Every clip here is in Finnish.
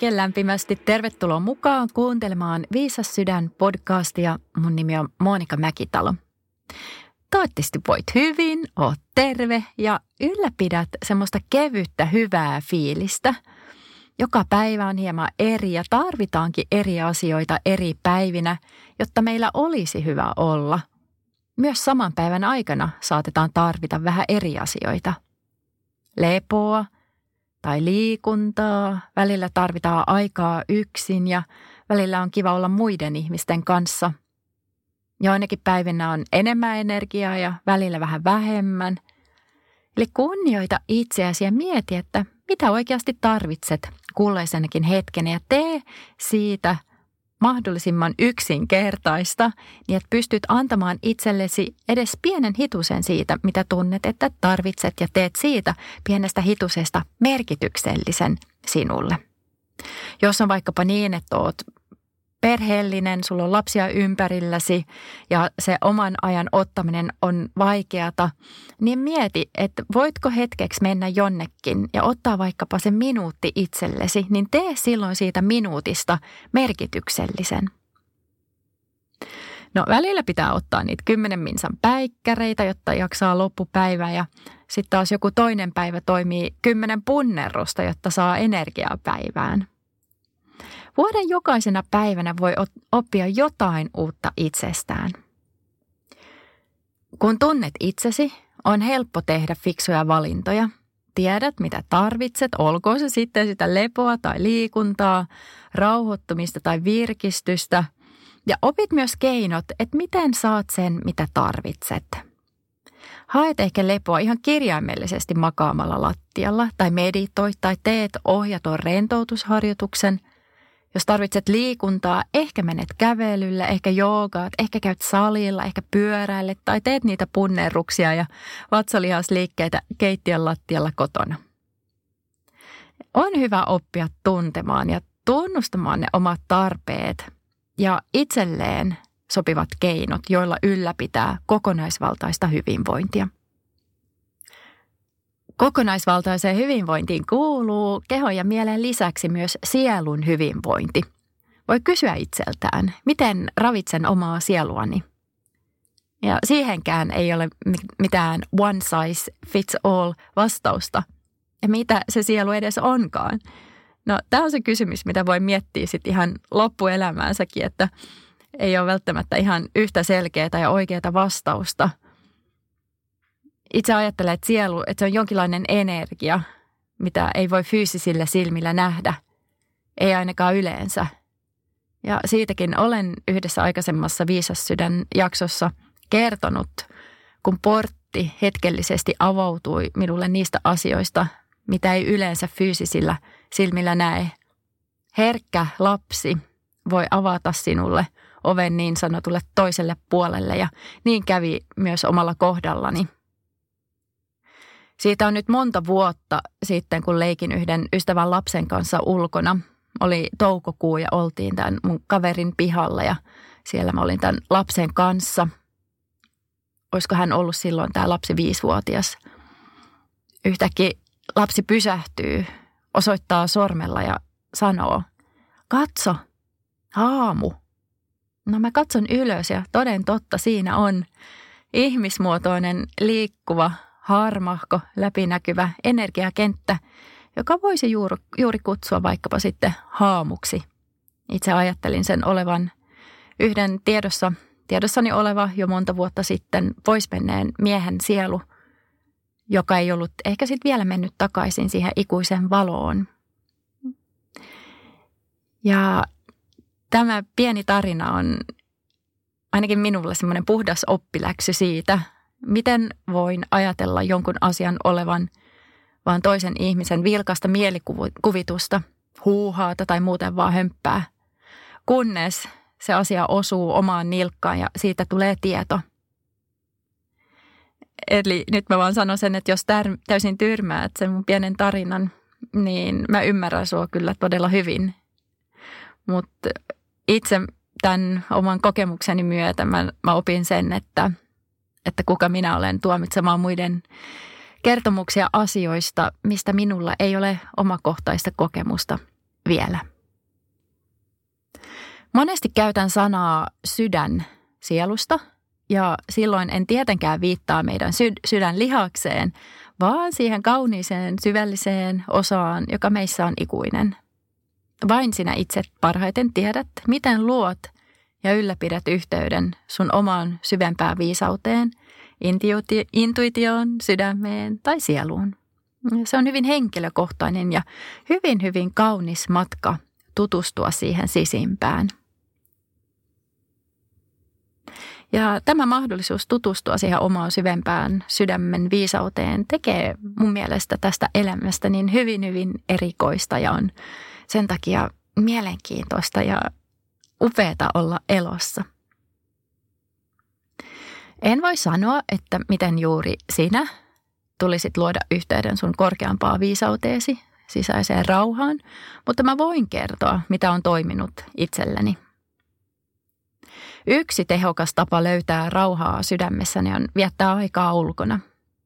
Oikein lämpimästi tervetuloa mukaan kuuntelemaan Viisas sydän podcastia. Mun nimi on Monika Mäkitalo. Toivottavasti voit hyvin, oot terve ja ylläpidät semmoista kevyttä hyvää fiilistä. Joka päivä on hieman eri ja tarvitaankin eri asioita eri päivinä, jotta meillä olisi hyvä olla. Myös saman päivän aikana saatetaan tarvita vähän eri asioita. Lepoa – tai liikuntaa, välillä tarvitaan aikaa yksin ja välillä on kiva olla muiden ihmisten kanssa. Joinakin päivinä on enemmän energiaa ja välillä vähän vähemmän. Eli kunnioita itseäsi ja mieti, että mitä oikeasti tarvitset kulleisenakin hetken ja tee siitä – mahdollisimman yksinkertaista, niin että pystyt antamaan itsellesi edes pienen hitusen siitä, mitä tunnet, että tarvitset ja teet siitä pienestä hitusesta merkityksellisen sinulle. Jos on vaikkapa niin, että oot perheellinen, sulla on lapsia ympärilläsi ja se oman ajan ottaminen on vaikeata, niin mieti, että voitko hetkeksi mennä jonnekin ja ottaa vaikkapa se minuutti itsellesi, niin tee silloin siitä minuutista merkityksellisen. No välillä pitää ottaa niitä kymmenen minsan päikkäreitä, jotta jaksaa loppupäivä ja sitten taas joku toinen päivä toimii kymmenen punnerusta, jotta saa energiaa päivään. Vuoden jokaisena päivänä voi oppia jotain uutta itsestään. Kun tunnet itsesi, on helppo tehdä fiksuja valintoja. Tiedät, mitä tarvitset, olkoon se sitten sitä lepoa tai liikuntaa, rauhoittumista tai virkistystä. Ja opit myös keinot, että miten saat sen, mitä tarvitset. Haet ehkä lepoa ihan kirjaimellisesti makaamalla lattialla tai meditoit tai teet ohjaton rentoutusharjoituksen – jos tarvitset liikuntaa, ehkä menet kävelylle, ehkä joogaat, ehkä käyt salilla, ehkä pyöräille tai teet niitä punnerruksia ja vatsalihasliikkeitä keittiön lattialla kotona. On hyvä oppia tuntemaan ja tunnustamaan ne omat tarpeet ja itselleen sopivat keinot, joilla ylläpitää kokonaisvaltaista hyvinvointia. Kokonaisvaltaiseen hyvinvointiin kuuluu kehon ja mielen lisäksi myös sielun hyvinvointi. Voi kysyä itseltään, miten ravitsen omaa sieluani? Ja siihenkään ei ole mitään one size fits all vastausta. Ja mitä se sielu edes onkaan? No tämä on se kysymys, mitä voi miettiä sitten ihan loppuelämäänsäkin, että ei ole välttämättä ihan yhtä selkeää ja oikeaa vastausta – itse ajattelen, että sielu, että se on jonkinlainen energia, mitä ei voi fyysisillä silmillä nähdä, ei ainakaan yleensä. Ja siitäkin olen yhdessä aikaisemmassa Viisas sydän jaksossa kertonut, kun portti hetkellisesti avautui minulle niistä asioista, mitä ei yleensä fyysisillä silmillä näe. Herkkä lapsi voi avata sinulle oven niin sanotulle toiselle puolelle ja niin kävi myös omalla kohdallani – siitä on nyt monta vuotta sitten, kun leikin yhden ystävän lapsen kanssa ulkona. Oli toukokuu ja oltiin tämän mun kaverin pihalla ja siellä mä olin tämän lapsen kanssa. Olisiko hän ollut silloin tämä lapsi viisivuotias? Yhtäkkiä lapsi pysähtyy, osoittaa sormella ja sanoo, katso, haamu. No mä katson ylös ja toden totta siinä on ihmismuotoinen liikkuva harmahko, läpinäkyvä energiakenttä, joka voisi juuri, juuri kutsua vaikkapa sitten haamuksi. Itse ajattelin sen olevan yhden tiedossa, tiedossani oleva jo monta vuotta sitten poismenneen miehen sielu, joka ei ollut ehkä sitten vielä mennyt takaisin siihen ikuiseen valoon. Ja tämä pieni tarina on ainakin minulle semmoinen puhdas oppiläksy siitä, Miten voin ajatella jonkun asian olevan vaan toisen ihmisen vilkasta mielikuvitusta, huuhaata tai muuten vaan hömppää, kunnes se asia osuu omaan nilkkaan ja siitä tulee tieto. Eli nyt mä vaan sanon sen, että jos täysin tyrmäät sen mun pienen tarinan, niin mä ymmärrän sua kyllä todella hyvin. Mutta itse tämän oman kokemukseni myötä mä, mä opin sen, että, että kuka minä olen tuomitsemaan muiden kertomuksia asioista, mistä minulla ei ole omakohtaista kokemusta vielä. Monesti käytän sanaa sydän sielusta ja silloin en tietenkään viittaa meidän syd- sydän lihakseen, vaan siihen kauniiseen syvälliseen osaan, joka meissä on ikuinen. Vain sinä itse parhaiten tiedät, miten luot ja ylläpidät yhteyden sun omaan syvempään viisauteen, intuitioon, sydämeen tai sieluun. Se on hyvin henkilökohtainen ja hyvin, hyvin kaunis matka tutustua siihen sisimpään. Ja tämä mahdollisuus tutustua siihen omaan syvempään sydämen viisauteen tekee mun mielestä tästä elämästä niin hyvin, hyvin erikoista ja on sen takia mielenkiintoista ja upeata olla elossa. En voi sanoa, että miten juuri sinä tulisit luoda yhteyden sun korkeampaa viisauteesi, sisäiseen rauhaan, mutta mä voin kertoa, mitä on toiminut itselleni. Yksi tehokas tapa löytää rauhaa sydämessäni on viettää aikaa ulkona.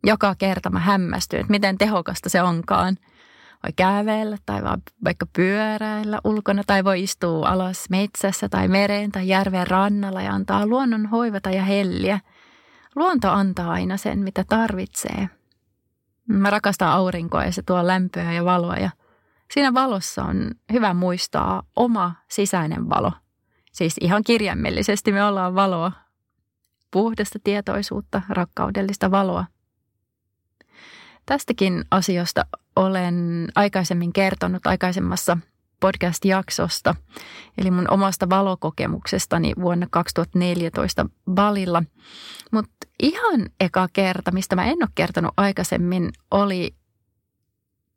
Joka kerta mä hämmästyn, että miten tehokasta se onkaan – voi kävellä tai vaan vaikka pyöräillä ulkona tai voi istua alas metsässä tai mereen tai järven rannalla ja antaa luonnon hoivata ja helliä. Luonto antaa aina sen, mitä tarvitsee. Mä rakastan aurinkoa ja se tuo lämpöä ja valoa ja siinä valossa on hyvä muistaa oma sisäinen valo. Siis ihan kirjaimellisesti me ollaan valoa, puhdasta tietoisuutta, rakkaudellista valoa. Tästäkin asiasta olen aikaisemmin kertonut aikaisemmassa podcast-jaksosta, eli mun omasta valokokemuksestani vuonna 2014 valilla. Mutta ihan eka kerta, mistä mä en ole kertonut aikaisemmin, oli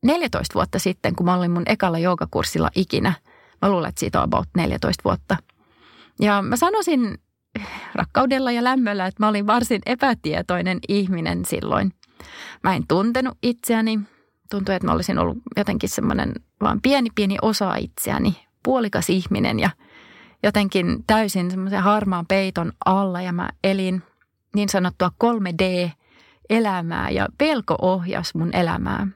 14 vuotta sitten, kun mä olin mun ekalla joogakurssilla ikinä. Mä luulen, että siitä on about 14 vuotta. Ja mä sanoisin rakkaudella ja lämmöllä, että mä olin varsin epätietoinen ihminen silloin. Mä en tuntenut itseäni. Tuntui, että mä olisin ollut jotenkin semmoinen vaan pieni pieni osa itseäni, puolikas ihminen ja jotenkin täysin semmoisen harmaan peiton alla ja mä elin niin sanottua 3D-elämää ja pelko ohjas mun elämää.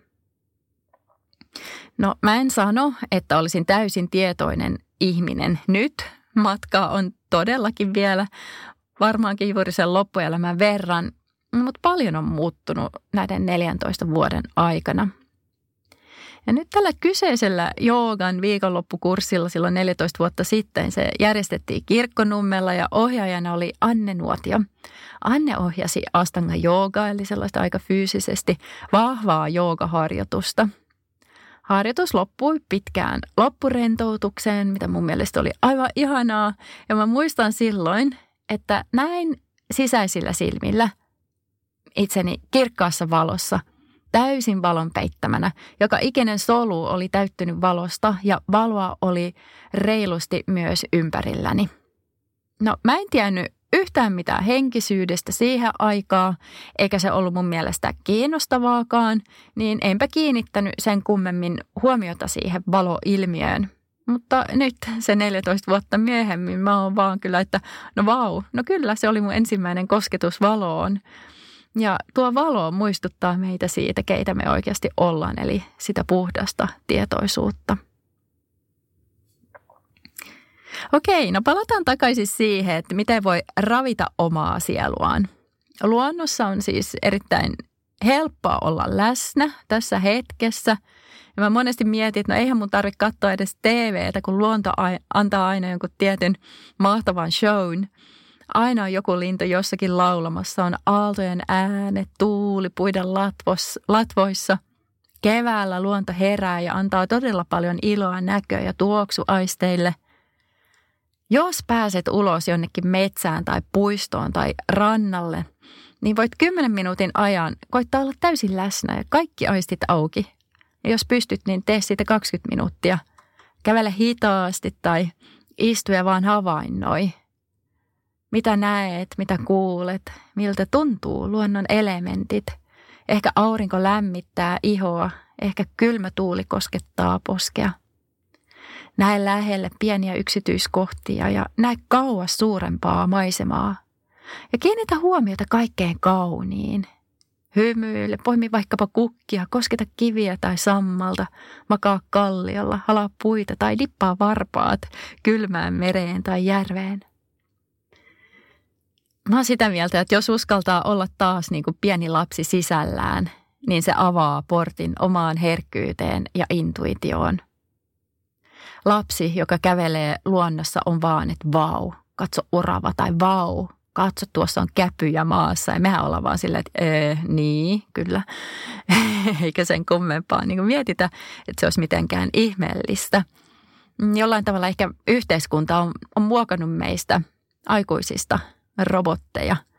No mä en sano, että olisin täysin tietoinen ihminen nyt. Matka on todellakin vielä varmaankin juuri sen loppuelämän verran, mutta paljon on muuttunut näiden 14 vuoden aikana. Ja nyt tällä kyseisellä joogan viikonloppukurssilla silloin 14 vuotta sitten se järjestettiin kirkkonummella ja ohjaajana oli Anne Nuotio. Anne ohjasi Astanga joogaa eli sellaista aika fyysisesti vahvaa joogaharjoitusta. Harjoitus loppui pitkään loppurentoutukseen, mitä mun mielestä oli aivan ihanaa. Ja mä muistan silloin, että näin sisäisillä silmillä – itseni kirkkaassa valossa, täysin valon peittämänä. Joka ikinen solu oli täyttynyt valosta ja valoa oli reilusti myös ympärilläni. No mä en tiennyt yhtään mitään henkisyydestä siihen aikaa, eikä se ollut mun mielestä kiinnostavaakaan, niin enpä kiinnittänyt sen kummemmin huomiota siihen valoilmiöön. Mutta nyt se 14 vuotta myöhemmin mä oon vaan kyllä, että no vau, no kyllä se oli mun ensimmäinen kosketus valoon. Ja tuo valo muistuttaa meitä siitä, keitä me oikeasti ollaan, eli sitä puhdasta tietoisuutta. Okei, no palataan takaisin siihen, että miten voi ravita omaa sieluaan. Luonnossa on siis erittäin helppoa olla läsnä tässä hetkessä. Ja mä monesti mietin, että no eihän mun tarvitse katsoa edes TVtä, kun luonto antaa aina jonkun tietyn mahtavan shown – Aina on joku lintu jossakin laulamassa, on aaltojen äänet, tuuli puiden latvos, latvoissa. Keväällä luonto herää ja antaa todella paljon iloa näköä ja tuoksuaisteille. Jos pääset ulos jonnekin metsään tai puistoon tai rannalle, niin voit 10 minuutin ajan koittaa olla täysin läsnä ja kaikki aistit auki. Ja jos pystyt, niin tee siitä 20 minuuttia. Kävele hitaasti tai istu ja vaan havainnoi. Mitä näet, mitä kuulet, miltä tuntuu luonnon elementit. Ehkä aurinko lämmittää ihoa, ehkä kylmä tuuli koskettaa poskea. Näe lähelle pieniä yksityiskohtia ja näe kauas suurempaa maisemaa. Ja kiinnitä huomiota kaikkeen kauniin. Hymyile, poimi vaikkapa kukkia, kosketa kiviä tai sammalta, makaa kalliolla, halaa puita tai dippaa varpaat kylmään mereen tai järveen. Mä oon sitä mieltä, että jos uskaltaa olla taas niin kuin pieni lapsi sisällään, niin se avaa portin omaan herkkyyteen ja intuitioon – lapsi, joka kävelee luonnossa, on vaan, että vau, katso orava tai vau, katso tuossa on käpyjä maassa. Ja mehän ollaan vaan silleen, että ee, niin, kyllä. Eikä sen kummempaa niin mietitä, että se olisi mitenkään ihmeellistä. Jollain tavalla ehkä yhteiskunta on, on muokannut meistä aikuisista robotteja –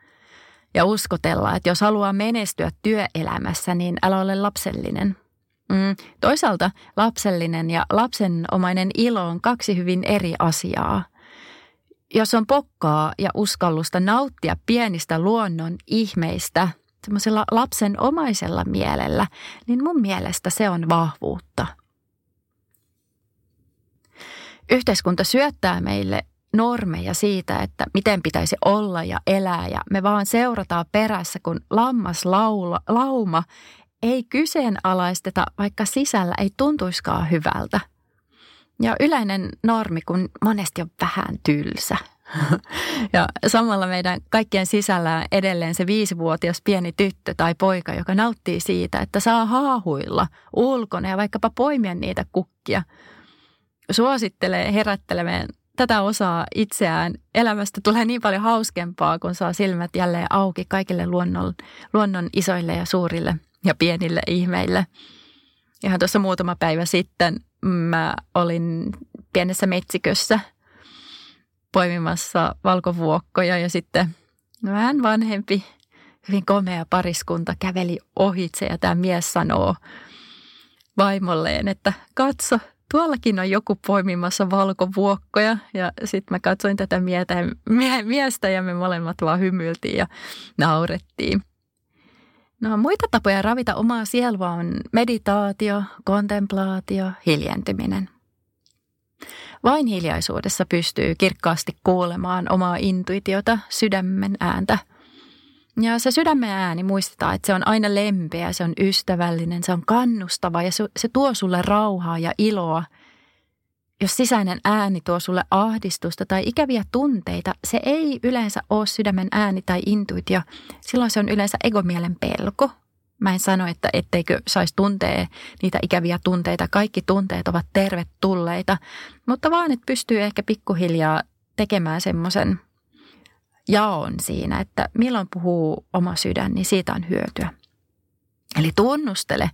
ja uskotella, että jos haluaa menestyä työelämässä, niin älä ole lapsellinen. Mm. Toisaalta lapsellinen ja lapsenomainen ilo on kaksi hyvin eri asiaa. Jos on pokkaa ja uskallusta nauttia pienistä luonnon ihmeistä semmoisella lapsenomaisella mielellä, niin mun mielestä se on vahvuutta. Yhteiskunta syöttää meille normeja siitä, että miten pitäisi olla ja elää ja me vaan seurataan perässä, kun lammas laula, lauma ei kyseenalaisteta, vaikka sisällä ei tuntuiskaan hyvältä. Ja yleinen normi, kun monesti on vähän tylsä. Ja samalla meidän kaikkien sisällä on edelleen se viisivuotias pieni tyttö tai poika, joka nauttii siitä, että saa haahuilla ulkona ja vaikkapa poimia niitä kukkia. Suosittelee herättelemään tätä osaa itseään. Elämästä tulee niin paljon hauskempaa, kun saa silmät jälleen auki kaikille luonnon, luonnon isoille ja suurille ja pienille ihmeille. Ihan tuossa muutama päivä sitten mä olin pienessä metsikössä poimimassa valkovuokkoja ja sitten vähän vanhempi, hyvin komea pariskunta käveli ohitse ja tämä mies sanoo vaimolleen, että katso, tuollakin on joku poimimassa valkovuokkoja. Ja sitten mä katsoin tätä mietä, miestä ja me molemmat vaan hymyiltiin ja naurettiin. No muita tapoja ravita omaa sielua on meditaatio, kontemplaatio, hiljentyminen. Vain hiljaisuudessa pystyy kirkkaasti kuulemaan omaa intuitiota, sydämen ääntä. Ja se sydämen ääni muistetaan, että se on aina lempeä, se on ystävällinen, se on kannustava ja se, se tuo sulle rauhaa ja iloa – jos sisäinen ääni tuo sulle ahdistusta tai ikäviä tunteita, se ei yleensä ole sydämen ääni tai intuitio. Silloin se on yleensä egomielen pelko. Mä en sano, että etteikö saisi tuntea niitä ikäviä tunteita. Kaikki tunteet ovat tervetulleita, mutta vaan, että pystyy ehkä pikkuhiljaa tekemään semmoisen jaon siinä, että milloin puhuu oma sydän, niin siitä on hyötyä. Eli tunnustele,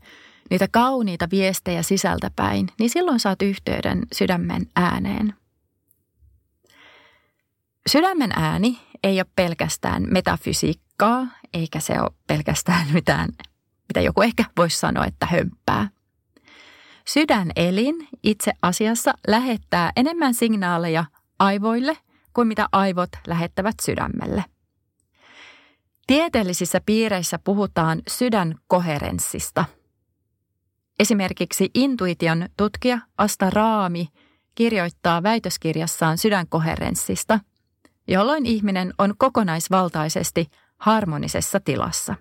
niitä kauniita viestejä sisältäpäin, niin silloin saat yhteyden sydämen ääneen. Sydämen ääni ei ole pelkästään metafysiikkaa, eikä se ole pelkästään mitään, mitä joku ehkä voisi sanoa, että hömppää. Sydänelin itse asiassa lähettää enemmän signaaleja aivoille kuin mitä aivot lähettävät sydämelle. Tieteellisissä piireissä puhutaan sydänkoherenssista – Esimerkiksi intuition tutkija Asta Raami kirjoittaa väitöskirjassaan sydänkoherenssista, jolloin ihminen on kokonaisvaltaisesti harmonisessa tilassa.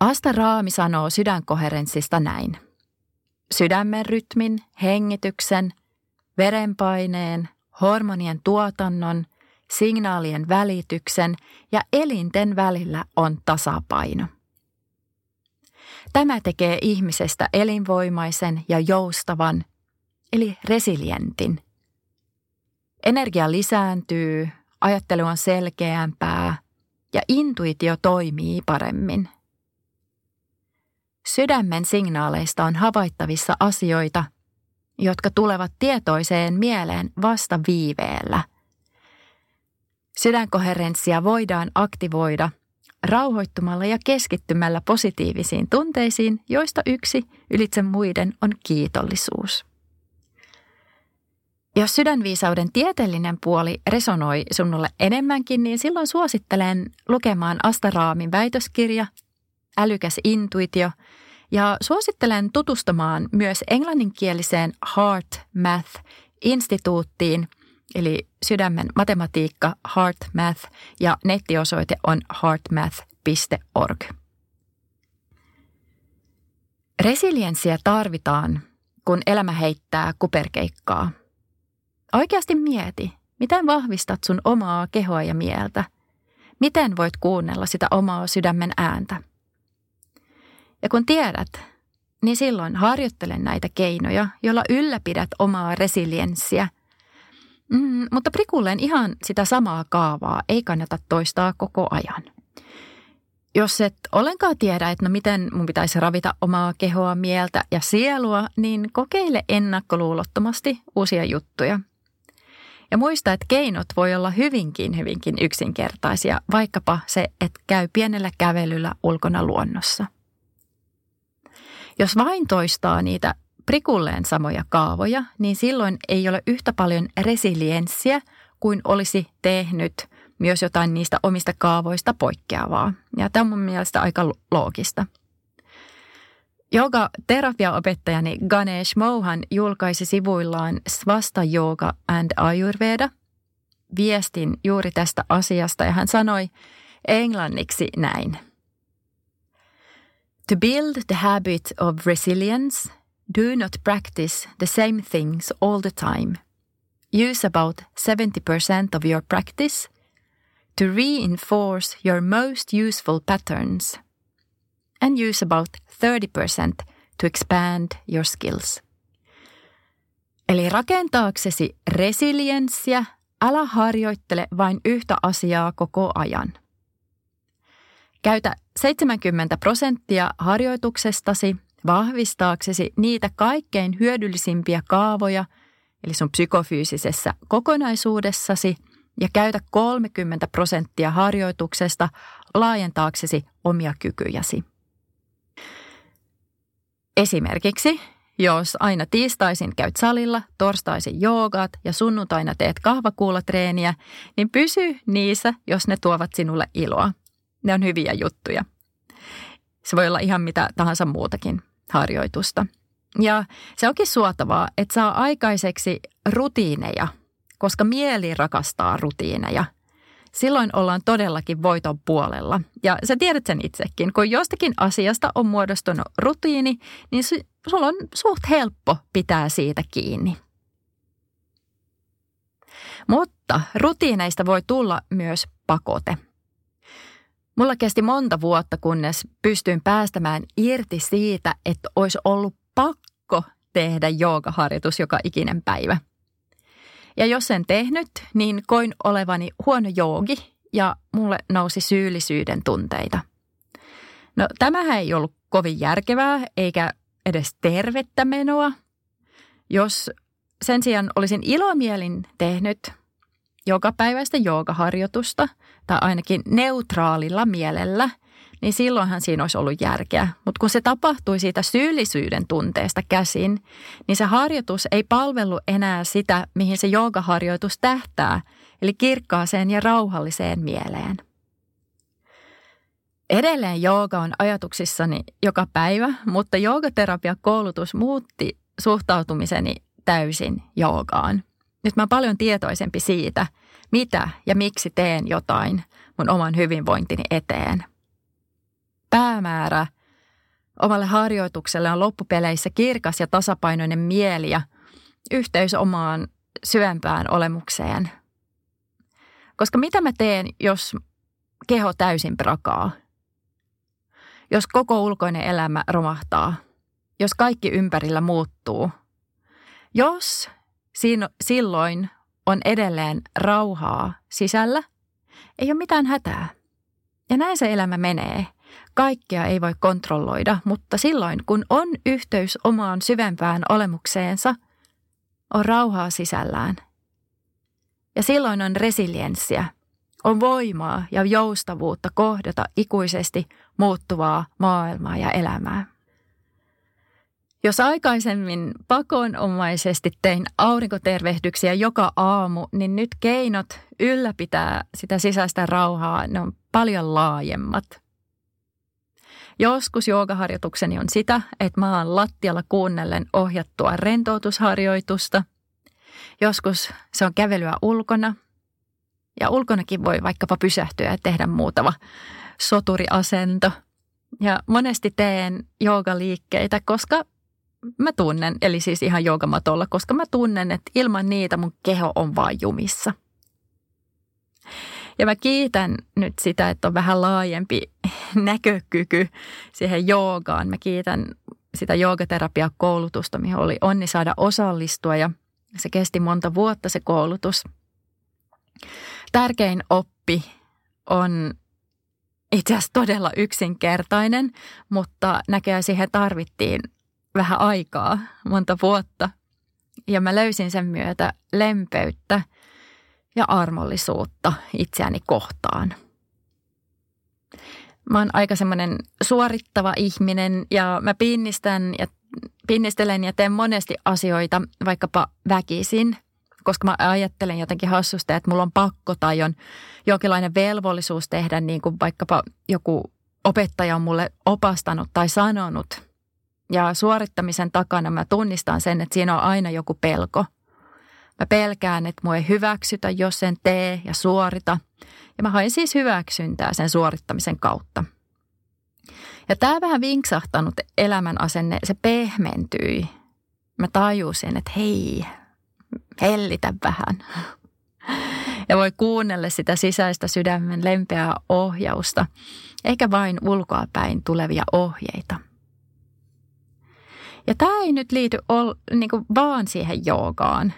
Asta Raami sanoo sydänkoherenssista näin. Sydämen rytmin, hengityksen, verenpaineen, hormonien tuotannon, signaalien välityksen ja elinten välillä on tasapaino. Tämä tekee ihmisestä elinvoimaisen ja joustavan, eli resilientin. Energia lisääntyy, ajattelu on selkeämpää ja intuitio toimii paremmin. Sydämen signaaleista on havaittavissa asioita, jotka tulevat tietoiseen mieleen vasta viiveellä. Sydänkoherenssia voidaan aktivoida rauhoittumalla ja keskittymällä positiivisiin tunteisiin, joista yksi ylitse muiden on kiitollisuus. Jos sydänviisauden tieteellinen puoli resonoi sinulle enemmänkin, niin silloin suosittelen lukemaan Astaraamin väitöskirja Älykäs intuitio ja suosittelen tutustumaan myös englanninkieliseen Heart Math-instituuttiin, eli sydämen matematiikka Heart Math ja nettiosoite on heartmath.org. Resilienssiä tarvitaan, kun elämä heittää kuperkeikkaa – Oikeasti mieti, miten vahvistat sun omaa kehoa ja mieltä. Miten voit kuunnella sitä omaa sydämen ääntä. Ja kun tiedät, niin silloin harjoittele näitä keinoja, joilla ylläpidät omaa resilienssiä. Mm, mutta prikulleen ihan sitä samaa kaavaa ei kannata toistaa koko ajan. Jos et ollenkaan tiedä, että no miten mun pitäisi ravita omaa kehoa, mieltä ja sielua, niin kokeile ennakkoluulottomasti uusia juttuja – ja muista, että keinot voi olla hyvinkin, hyvinkin yksinkertaisia, vaikkapa se, että käy pienellä kävelyllä ulkona luonnossa. Jos vain toistaa niitä prikulleen samoja kaavoja, niin silloin ei ole yhtä paljon resilienssiä kuin olisi tehnyt myös jotain niistä omista kaavoista poikkeavaa. Ja tämä on mun mielestä aika loogista. Joka terapiaopettajani Ganesh Mohan julkaisi sivuillaan Svasta Yoga and Ayurveda viestin juuri tästä asiasta ja hän sanoi englanniksi näin. To build the habit of resilience, do not practice the same things all the time. Use about 70% of your practice to reinforce your most useful patterns – and use about 30% to expand your skills. Eli rakentaaksesi resilienssiä, älä harjoittele vain yhtä asiaa koko ajan. Käytä 70 prosenttia harjoituksestasi vahvistaaksesi niitä kaikkein hyödyllisimpiä kaavoja, eli sun psykofyysisessä kokonaisuudessasi, ja käytä 30 prosenttia harjoituksesta laajentaaksesi omia kykyjäsi. Esimerkiksi, jos aina tiistaisin käyt salilla, torstaisin joogaat ja sunnuntaina teet kahvakuulatreeniä, niin pysy niissä, jos ne tuovat sinulle iloa. Ne on hyviä juttuja. Se voi olla ihan mitä tahansa muutakin harjoitusta. Ja se onkin suotavaa, että saa aikaiseksi rutiineja, koska mieli rakastaa rutiineja – silloin ollaan todellakin voiton puolella. Ja sä tiedät sen itsekin, kun jostakin asiasta on muodostunut rutiini, niin sulla on suht helppo pitää siitä kiinni. Mutta rutiineista voi tulla myös pakote. Mulla kesti monta vuotta, kunnes pystyin päästämään irti siitä, että olisi ollut pakko tehdä joogaharjoitus joka ikinen päivä – ja jos en tehnyt, niin koin olevani huono joogi ja mulle nousi syyllisyyden tunteita. No tämähän ei ollut kovin järkevää eikä edes tervettä menoa. Jos sen sijaan olisin ilomielin tehnyt joka päiväistä joogaharjoitusta tai ainakin neutraalilla mielellä – niin silloinhan siinä olisi ollut järkeä. Mutta kun se tapahtui siitä syyllisyyden tunteesta käsin, niin se harjoitus ei palvellut enää sitä, mihin se joogaharjoitus tähtää, eli kirkkaaseen ja rauhalliseen mieleen. Edelleen jooga on ajatuksissani joka päivä, mutta joogaterapiakoulutus muutti suhtautumiseni täysin joogaan. Nyt mä oon paljon tietoisempi siitä, mitä ja miksi teen jotain mun oman hyvinvointini eteen – päämäärä omalle harjoitukselle on loppupeleissä kirkas ja tasapainoinen mieli ja yhteys omaan syvempään olemukseen. Koska mitä mä teen, jos keho täysin prakaa? Jos koko ulkoinen elämä romahtaa? Jos kaikki ympärillä muuttuu? Jos silloin on edelleen rauhaa sisällä, ei ole mitään hätää. Ja näin se elämä menee. Kaikkea ei voi kontrolloida, mutta silloin kun on yhteys omaan syvempään olemukseensa, on rauhaa sisällään. Ja silloin on resilienssiä, on voimaa ja joustavuutta kohdata ikuisesti muuttuvaa maailmaa ja elämää. Jos aikaisemmin pakonomaisesti tein aurinkotervehdyksiä joka aamu, niin nyt keinot ylläpitää sitä sisäistä rauhaa, ne on paljon laajemmat. Joskus joogaharjoitukseni on sitä, että mä oon lattialla kuunnellen ohjattua rentoutusharjoitusta. Joskus se on kävelyä ulkona. Ja ulkonakin voi vaikkapa pysähtyä ja tehdä muutama soturiasento. Ja monesti teen joogaliikkeitä, koska mä tunnen, eli siis ihan joogamatolla, koska mä tunnen, että ilman niitä mun keho on vain jumissa. Ja mä kiitän nyt sitä, että on vähän laajempi näkökyky siihen joogaan. Mä kiitän sitä joogaterapiakoulutusta, mihin oli onni saada osallistua ja se kesti monta vuotta se koulutus. Tärkein oppi on itse asiassa todella yksinkertainen, mutta näköjään siihen tarvittiin vähän aikaa, monta vuotta. Ja mä löysin sen myötä lempeyttä ja armollisuutta itseäni kohtaan. Mä oon aika semmoinen suorittava ihminen ja mä pinnistän ja pinnistelen ja teen monesti asioita vaikkapa väkisin, koska mä ajattelen jotenkin hassusti, että mulla on pakko tai on jonkinlainen velvollisuus tehdä niin kuin vaikkapa joku opettaja on mulle opastanut tai sanonut – ja suorittamisen takana mä tunnistan sen, että siinä on aina joku pelko. Mä pelkään, että mua ei hyväksytä, jos sen tee ja suorita. Ja mä hain siis hyväksyntää sen suorittamisen kautta. Ja tämä vähän vinksahtanut elämän asenne, se pehmentyi. Mä tajusin, että hei, hellitä vähän. Ja voi kuunnella sitä sisäistä sydämen lempeää ohjausta, eikä vain ulkoapäin tulevia ohjeita – ja tämä ei nyt liity ol, niin kuin vaan siihen joogaan,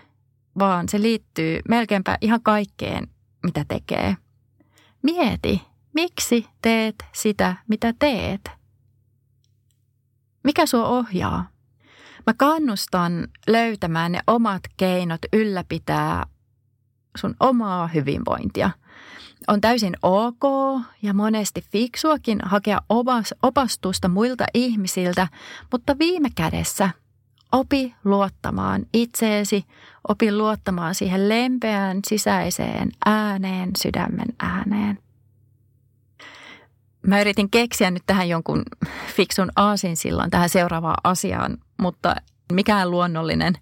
vaan se liittyy melkeinpä ihan kaikkeen, mitä tekee. Mieti, miksi teet sitä, mitä teet? Mikä sua ohjaa? Mä kannustan löytämään ne omat keinot ylläpitää sun omaa hyvinvointia – on täysin ok ja monesti fiksuakin hakea opastusta muilta ihmisiltä, mutta viime kädessä opi luottamaan itseesi, opi luottamaan siihen lempeään sisäiseen ääneen, sydämen ääneen. Mä yritin keksiä nyt tähän jonkun fiksun aasinsillan tähän seuraavaan asiaan, mutta mikään luonnollinen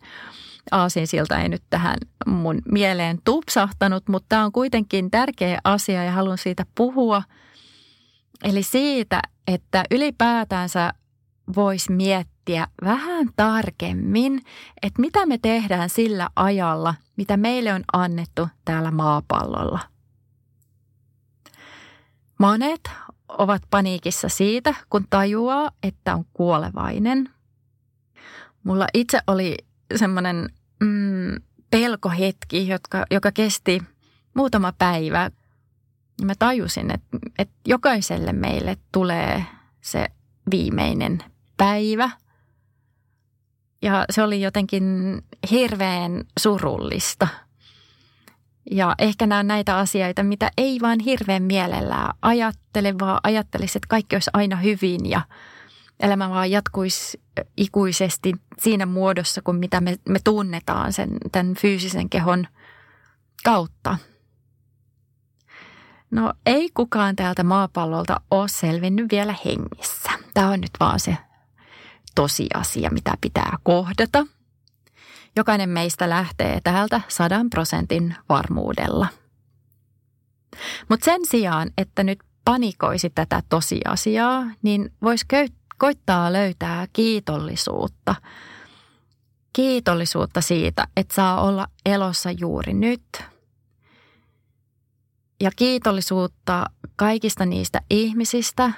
aasinsilta ei nyt tähän mun mieleen tupsahtanut, mutta tämä on kuitenkin tärkeä asia ja haluan siitä puhua. Eli siitä, että ylipäätänsä voisi miettiä vähän tarkemmin, että mitä me tehdään sillä ajalla, mitä meille on annettu täällä maapallolla. Monet ovat paniikissa siitä, kun tajuaa, että on kuolevainen. Mulla itse oli semmoinen mm, pelkohetki, jotka, joka kesti muutama päivä. Mä tajusin, että, että jokaiselle meille tulee se viimeinen päivä. Ja se oli jotenkin hirveän surullista. Ja ehkä nämä näitä asioita, mitä ei vaan hirveän mielellään ajattele, vaan ajattelisi, että kaikki olisi aina hyvin ja – elämä vaan jatkuisi ikuisesti siinä muodossa, kuin mitä me, me tunnetaan sen tämän fyysisen kehon kautta. No ei kukaan täältä maapallolta ole selvinnyt vielä hengissä. Tämä on nyt vaan se tosiasia, mitä pitää kohdata. Jokainen meistä lähtee täältä sadan prosentin varmuudella. Mutta sen sijaan, että nyt panikoisi tätä tosiasiaa, niin voisi koittaa löytää kiitollisuutta. Kiitollisuutta siitä, että saa olla elossa juuri nyt. Ja kiitollisuutta kaikista niistä ihmisistä,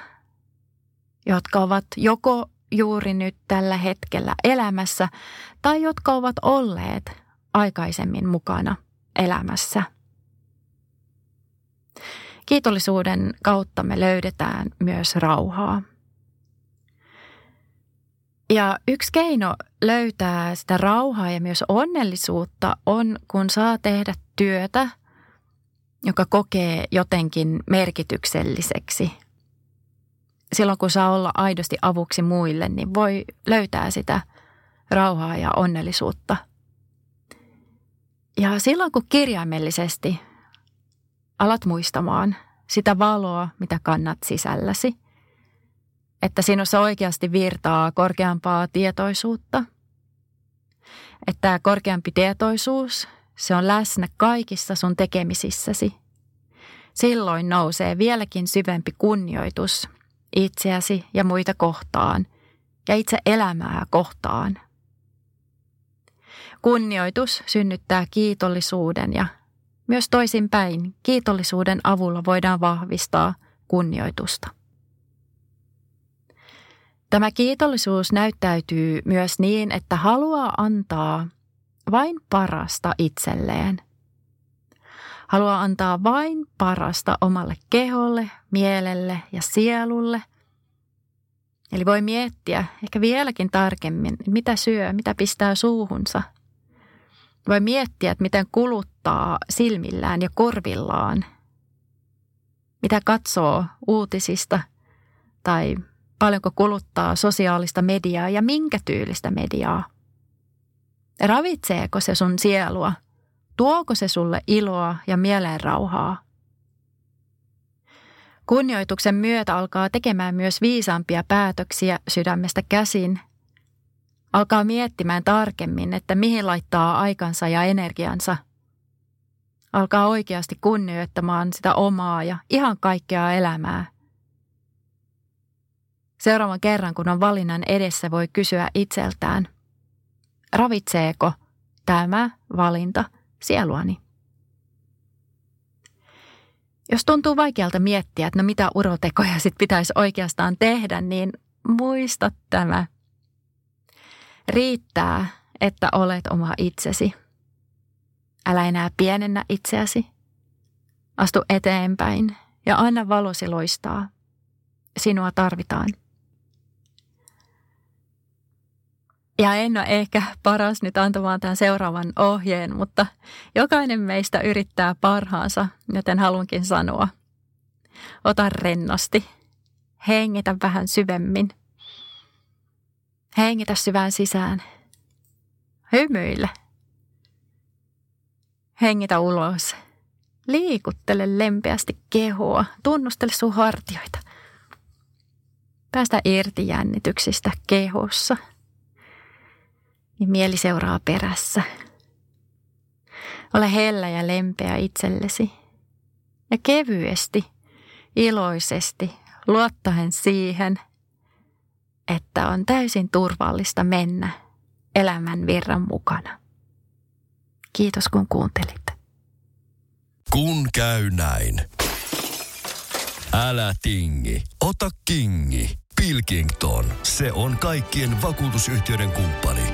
jotka ovat joko juuri nyt tällä hetkellä elämässä tai jotka ovat olleet aikaisemmin mukana elämässä. Kiitollisuuden kautta me löydetään myös rauhaa. Ja yksi keino löytää sitä rauhaa ja myös onnellisuutta on, kun saa tehdä työtä, joka kokee jotenkin merkitykselliseksi. Silloin kun saa olla aidosti avuksi muille, niin voi löytää sitä rauhaa ja onnellisuutta. Ja silloin kun kirjaimellisesti alat muistamaan sitä valoa, mitä kannat sisälläsi, että sinussa oikeasti virtaa korkeampaa tietoisuutta, että korkeampi tietoisuus se on läsnä kaikissa sun tekemisissäsi. Silloin nousee vieläkin syvempi kunnioitus itseäsi ja muita kohtaan ja itse elämää kohtaan. Kunnioitus synnyttää kiitollisuuden ja myös toisinpäin kiitollisuuden avulla voidaan vahvistaa kunnioitusta. Tämä kiitollisuus näyttäytyy myös niin, että haluaa antaa vain parasta itselleen. Haluaa antaa vain parasta omalle keholle, mielelle ja sielulle. Eli voi miettiä ehkä vieläkin tarkemmin, mitä syö, mitä pistää suuhunsa. Voi miettiä, että miten kuluttaa silmillään ja korvillaan. Mitä katsoo uutisista tai paljonko kuluttaa sosiaalista mediaa ja minkä tyylistä mediaa – Ravitseeko se sun sielua? Tuoko se sulle iloa ja mielenrauhaa? Kunnioituksen myötä alkaa tekemään myös viisaampia päätöksiä sydämestä käsin. Alkaa miettimään tarkemmin, että mihin laittaa aikansa ja energiansa. Alkaa oikeasti kunnioittamaan sitä omaa ja ihan kaikkea elämää. Seuraavan kerran, kun on valinnan edessä, voi kysyä itseltään – ravitseeko tämä valinta sieluani? Jos tuntuu vaikealta miettiä, että no mitä urotekoja sit pitäisi oikeastaan tehdä, niin muista tämä. Riittää, että olet oma itsesi. Älä enää pienennä itseäsi. Astu eteenpäin ja anna valosi loistaa. Sinua tarvitaan. Ja en ole ehkä paras nyt antamaan tämän seuraavan ohjeen, mutta jokainen meistä yrittää parhaansa, joten haluankin sanoa. Ota rennosti. Hengitä vähän syvemmin. Hengitä syvään sisään. Hymyile. Hengitä ulos. Liikuttele lempeästi kehoa. Tunnustele sun hartioita. Päästä irti jännityksistä kehossa – niin mieli seuraa perässä. Ole hellä ja lempeä itsellesi. Ja kevyesti, iloisesti, luottaen siihen, että on täysin turvallista mennä elämän virran mukana. Kiitos kun kuuntelit. Kun käy näin. Älä tingi, ota kingi. Pilkington, se on kaikkien vakuutusyhtiöiden kumppani.